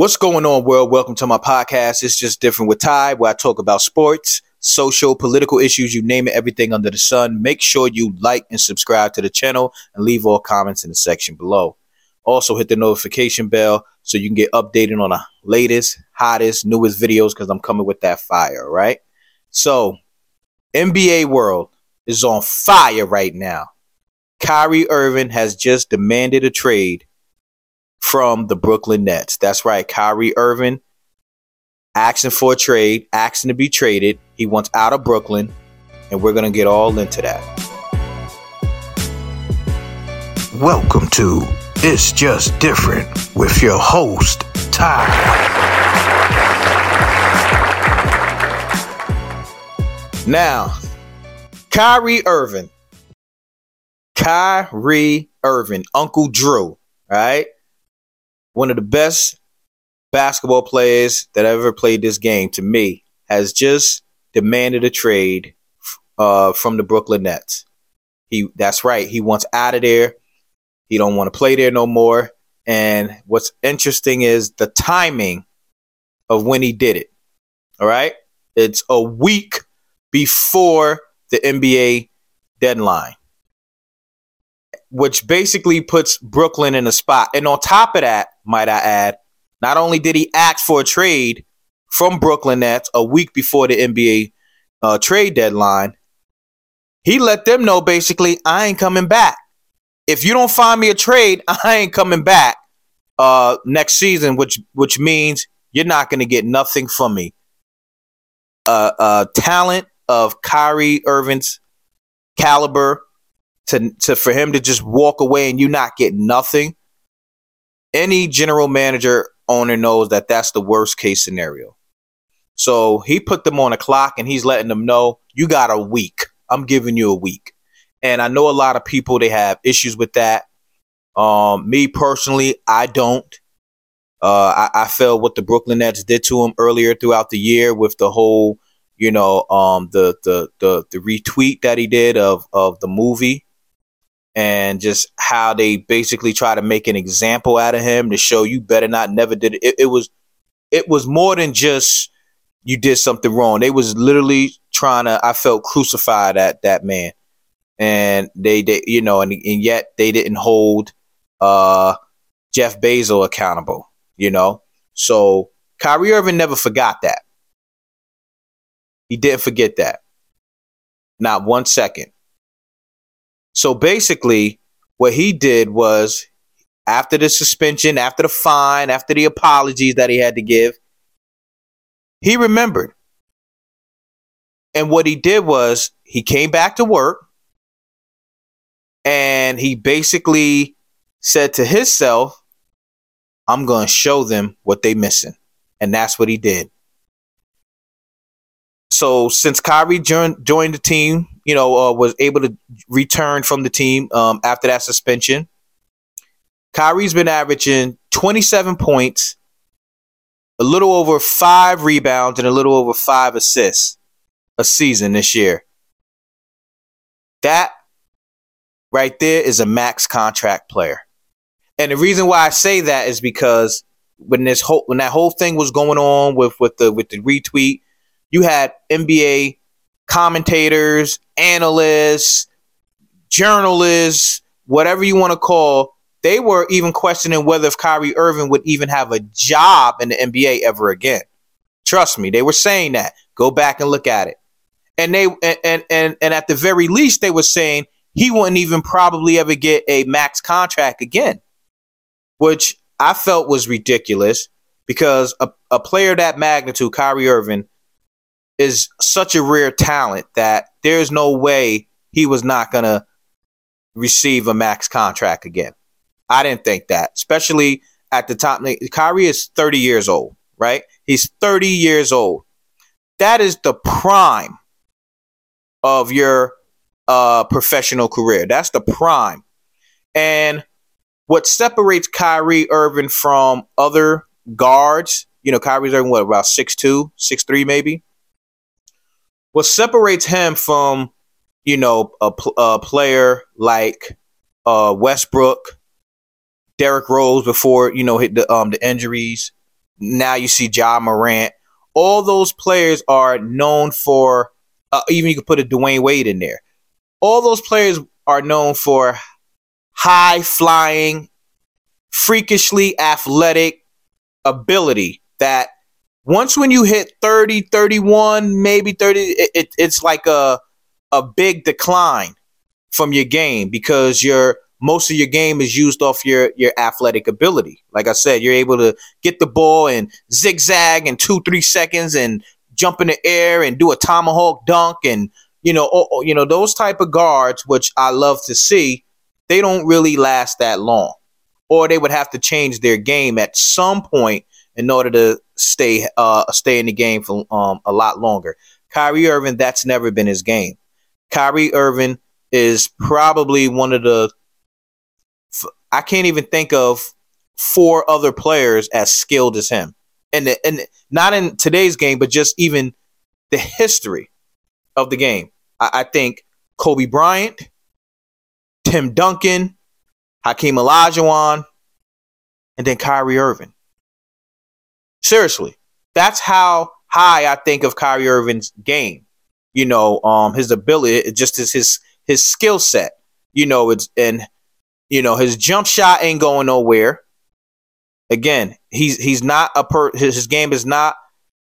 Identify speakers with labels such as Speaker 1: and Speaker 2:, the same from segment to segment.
Speaker 1: What's going on, world? Welcome to my podcast. It's just different with Ty, where I talk about sports, social, political issues, you name it, everything under the sun. Make sure you like and subscribe to the channel and leave all comments in the section below. Also, hit the notification bell so you can get updated on the latest, hottest, newest videos because I'm coming with that fire, right? So, NBA world is on fire right now. Kyrie Irving has just demanded a trade from the Brooklyn Nets. That's right, Kyrie Irving asking for a trade, asking to be traded. He wants out of Brooklyn, and we're going to get all into that.
Speaker 2: Welcome to It's Just Different with your host, Ty.
Speaker 1: Now, Kyrie Irving. Kyrie Irving, Uncle Drew, right? One of the best basketball players that ever played this game to me has just demanded a trade uh, from the Brooklyn Nets. He that's right. He wants out of there. He don't want to play there no more. And what's interesting is the timing of when he did it. All right? It's a week before the NBA deadline which basically puts Brooklyn in a spot. And on top of that, might I add, not only did he ask for a trade from Brooklyn Nets a week before the NBA uh, trade deadline, he let them know basically, I ain't coming back. If you don't find me a trade, I ain't coming back uh, next season, which which means you're not going to get nothing from me. Uh, uh, talent of Kyrie Irving's caliber to to for him to just walk away and you not get nothing. Any general manager owner knows that that's the worst case scenario. So he put them on a clock and he's letting them know you got a week. I'm giving you a week. And I know a lot of people they have issues with that. Um, me personally, I don't. Uh, I, I felt what the Brooklyn Nets did to him earlier throughout the year with the whole, you know, um, the the the the retweet that he did of of the movie and just how they basically try to make an example out of him to show you better not never did it. It, it was it was more than just you did something wrong. They was literally trying to. I felt crucified at that man, and they, they you know, and, and yet they didn't hold uh, Jeff Bezos accountable. You know, so Kyrie Irving never forgot that. He didn't forget that. Not one second. So basically, what he did was after the suspension, after the fine, after the apologies that he had to give, he remembered. And what he did was he came back to work and he basically said to himself, I'm going to show them what they missing. And that's what he did. So since Kyrie joined, joined the team you know, uh, was able to return from the team um, after that suspension. Kyrie's been averaging 27 points, a little over five rebounds, and a little over five assists a season this year. That right there is a max contract player. And the reason why I say that is because when this whole when that whole thing was going on with with the with the retweet, you had NBA commentators, analysts, journalists, whatever you want to call, they were even questioning whether if Kyrie Irving would even have a job in the NBA ever again. Trust me, they were saying that. Go back and look at it. And they and and and at the very least they were saying he wouldn't even probably ever get a max contract again. Which I felt was ridiculous because a, a player that magnitude, Kyrie Irving, is such a rare talent that there's no way he was not going to receive a max contract again. I didn't think that, especially at the top. Kyrie is 30 years old, right? He's 30 years old. That is the prime of your uh, professional career. That's the prime. And what separates Kyrie Irving from other guards, you know, Kyrie's Irving, what, about 6'2, 6'3 maybe? What separates him from you know a, a player like uh, Westbrook, Derrick Rose before you know hit the um the injuries, now you see Ja Morant. All those players are known for. Uh, even you could put a Dwyane Wade in there. All those players are known for high flying, freakishly athletic ability that once when you hit 30, 31, maybe 30, it, it, it's like a a big decline from your game because your most of your game is used off your your athletic ability. Like I said, you're able to get the ball and zigzag in two three seconds and jump in the air and do a tomahawk dunk and you know oh, you know those type of guards which I love to see. They don't really last that long, or they would have to change their game at some point in order to stay uh stay in the game for um a lot longer. Kyrie Irving, that's never been his game. Kyrie Irving is probably one of the I can't even think of four other players as skilled as him. And and not in today's game, but just even the history of the game. I, I think Kobe Bryant, Tim Duncan, Hakeem Olajuwon, and then Kyrie Irving. Seriously, that's how high I think of Kyrie Irving's game. You know, um, his ability, just as his his skill set. You know, it's and you know his jump shot ain't going nowhere. Again, he's he's not a per. His, game is not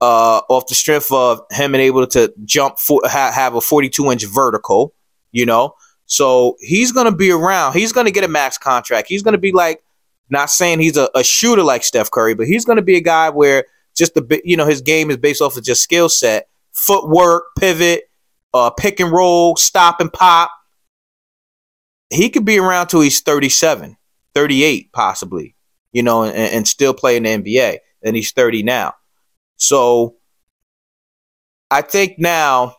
Speaker 1: uh, off the strength of him and able to jump for, ha, have a 42 inch vertical. You know, so he's gonna be around. He's gonna get a max contract. He's gonna be like, not saying he's a, a shooter like Steph Curry, but he's gonna be a guy where just the you know his game is based off of just skill set, footwork, pivot, uh, pick and roll, stop and pop. He could be around till he's 37, 38, possibly, you know, and, and still play in the NBA. And he's 30 now. So I think now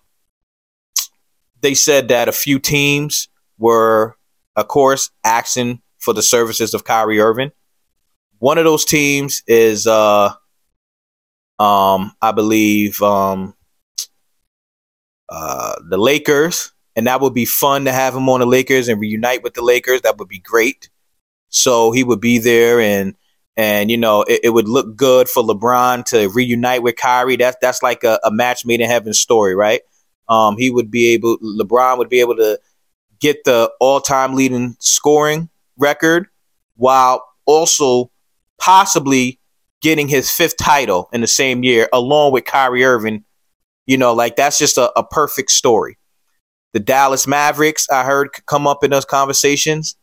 Speaker 1: they said that a few teams were, of course, asking for the services of Kyrie Irving. One of those teams is, uh, um, I believe, um, uh, the Lakers, and that would be fun to have him on the Lakers and reunite with the Lakers. That would be great. So he would be there, and and you know it, it would look good for LeBron to reunite with Kyrie. That's that's like a, a match made in heaven story, right? Um, he would be able, LeBron would be able to get the all-time leading scoring record, while also possibly getting his fifth title in the same year, along with Kyrie Irving you know, like that's just a, a perfect story. The Dallas Mavericks, I heard come up in those conversations.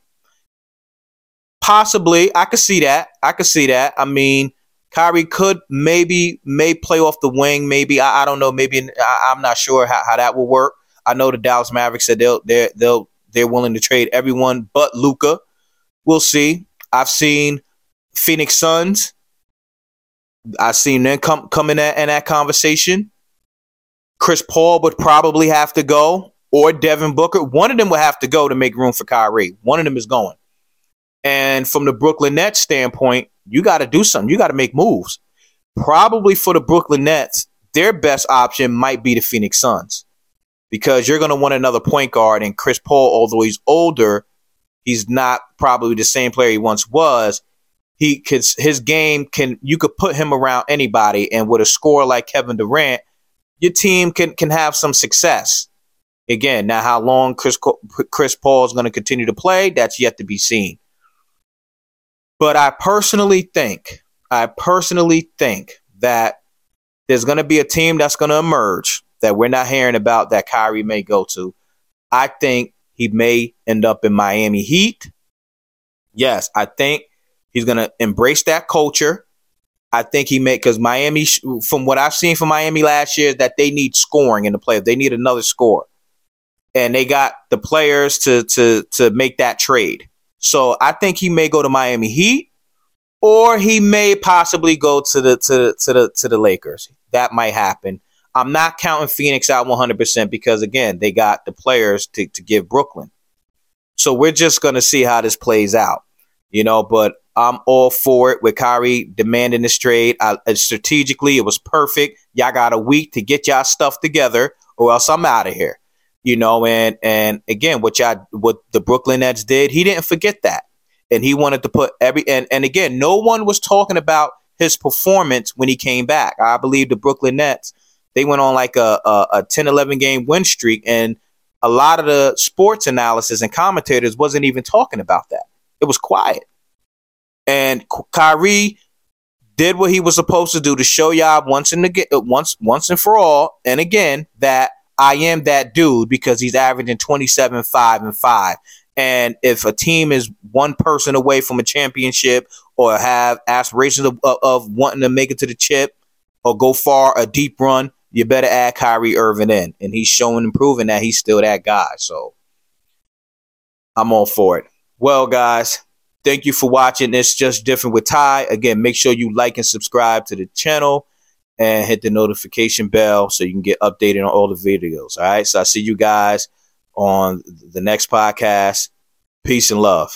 Speaker 1: Possibly, I could see that. I could see that. I mean, Kyrie could maybe may play off the wing. Maybe I, I don't know. Maybe I, am not sure how, how that will work. I know the Dallas Mavericks said they'll they'll they're willing to trade everyone but Luka. We'll see. I've seen Phoenix Suns. I've seen them come come in that in that conversation. Chris Paul would probably have to go, or Devin Booker. One of them would have to go to make room for Kyrie. One of them is going. And from the Brooklyn Nets standpoint, you got to do something. You got to make moves. Probably for the Brooklyn Nets, their best option might be the Phoenix Suns because you're going to want another point guard. And Chris Paul, although he's older, he's not probably the same player he once was. He could his game can you could put him around anybody, and with a score like Kevin Durant, your team can can have some success. Again, now how long Chris Chris Paul is going to continue to play, that's yet to be seen. But I personally think, I personally think that there's going to be a team that's going to emerge that we're not hearing about that Kyrie may go to. I think he may end up in Miami Heat. Yes, I think he's going to embrace that culture. I think he made because Miami, from what I've seen from Miami last year, is that they need scoring in the playoffs. They need another score, and they got the players to to to make that trade. So I think he may go to Miami Heat, or he may possibly go to the to to the to the Lakers. That might happen. I'm not counting Phoenix out 100% because again, they got the players to to give Brooklyn. So we're just gonna see how this plays out, you know. But I'm all for it with Kyrie demanding this trade. I, uh, strategically, it was perfect. Y'all got a week to get y'all stuff together, or else I'm out of here. You know, and and again, what y'all what the Brooklyn Nets did, he didn't forget that, and he wanted to put every and and again, no one was talking about his performance when he came back. I believe the Brooklyn Nets, they went on like a, a, a 10, 11 game win streak, and a lot of the sports analysis and commentators wasn't even talking about that. It was quiet. And Kyrie did what he was supposed to do to show y'all once and again, uh, once once and for all, and again that I am that dude because he's averaging 27, 5, and 5. And if a team is one person away from a championship or have aspirations of, of, of wanting to make it to the chip or go far, a deep run, you better add Kyrie Irving in. And he's showing and proving that he's still that guy. So I'm all for it. Well, guys, thank you for watching. It's just different with Ty. Again, make sure you like and subscribe to the channel and hit the notification bell so you can get updated on all the videos. All right. So I see you guys on the next podcast. Peace and love.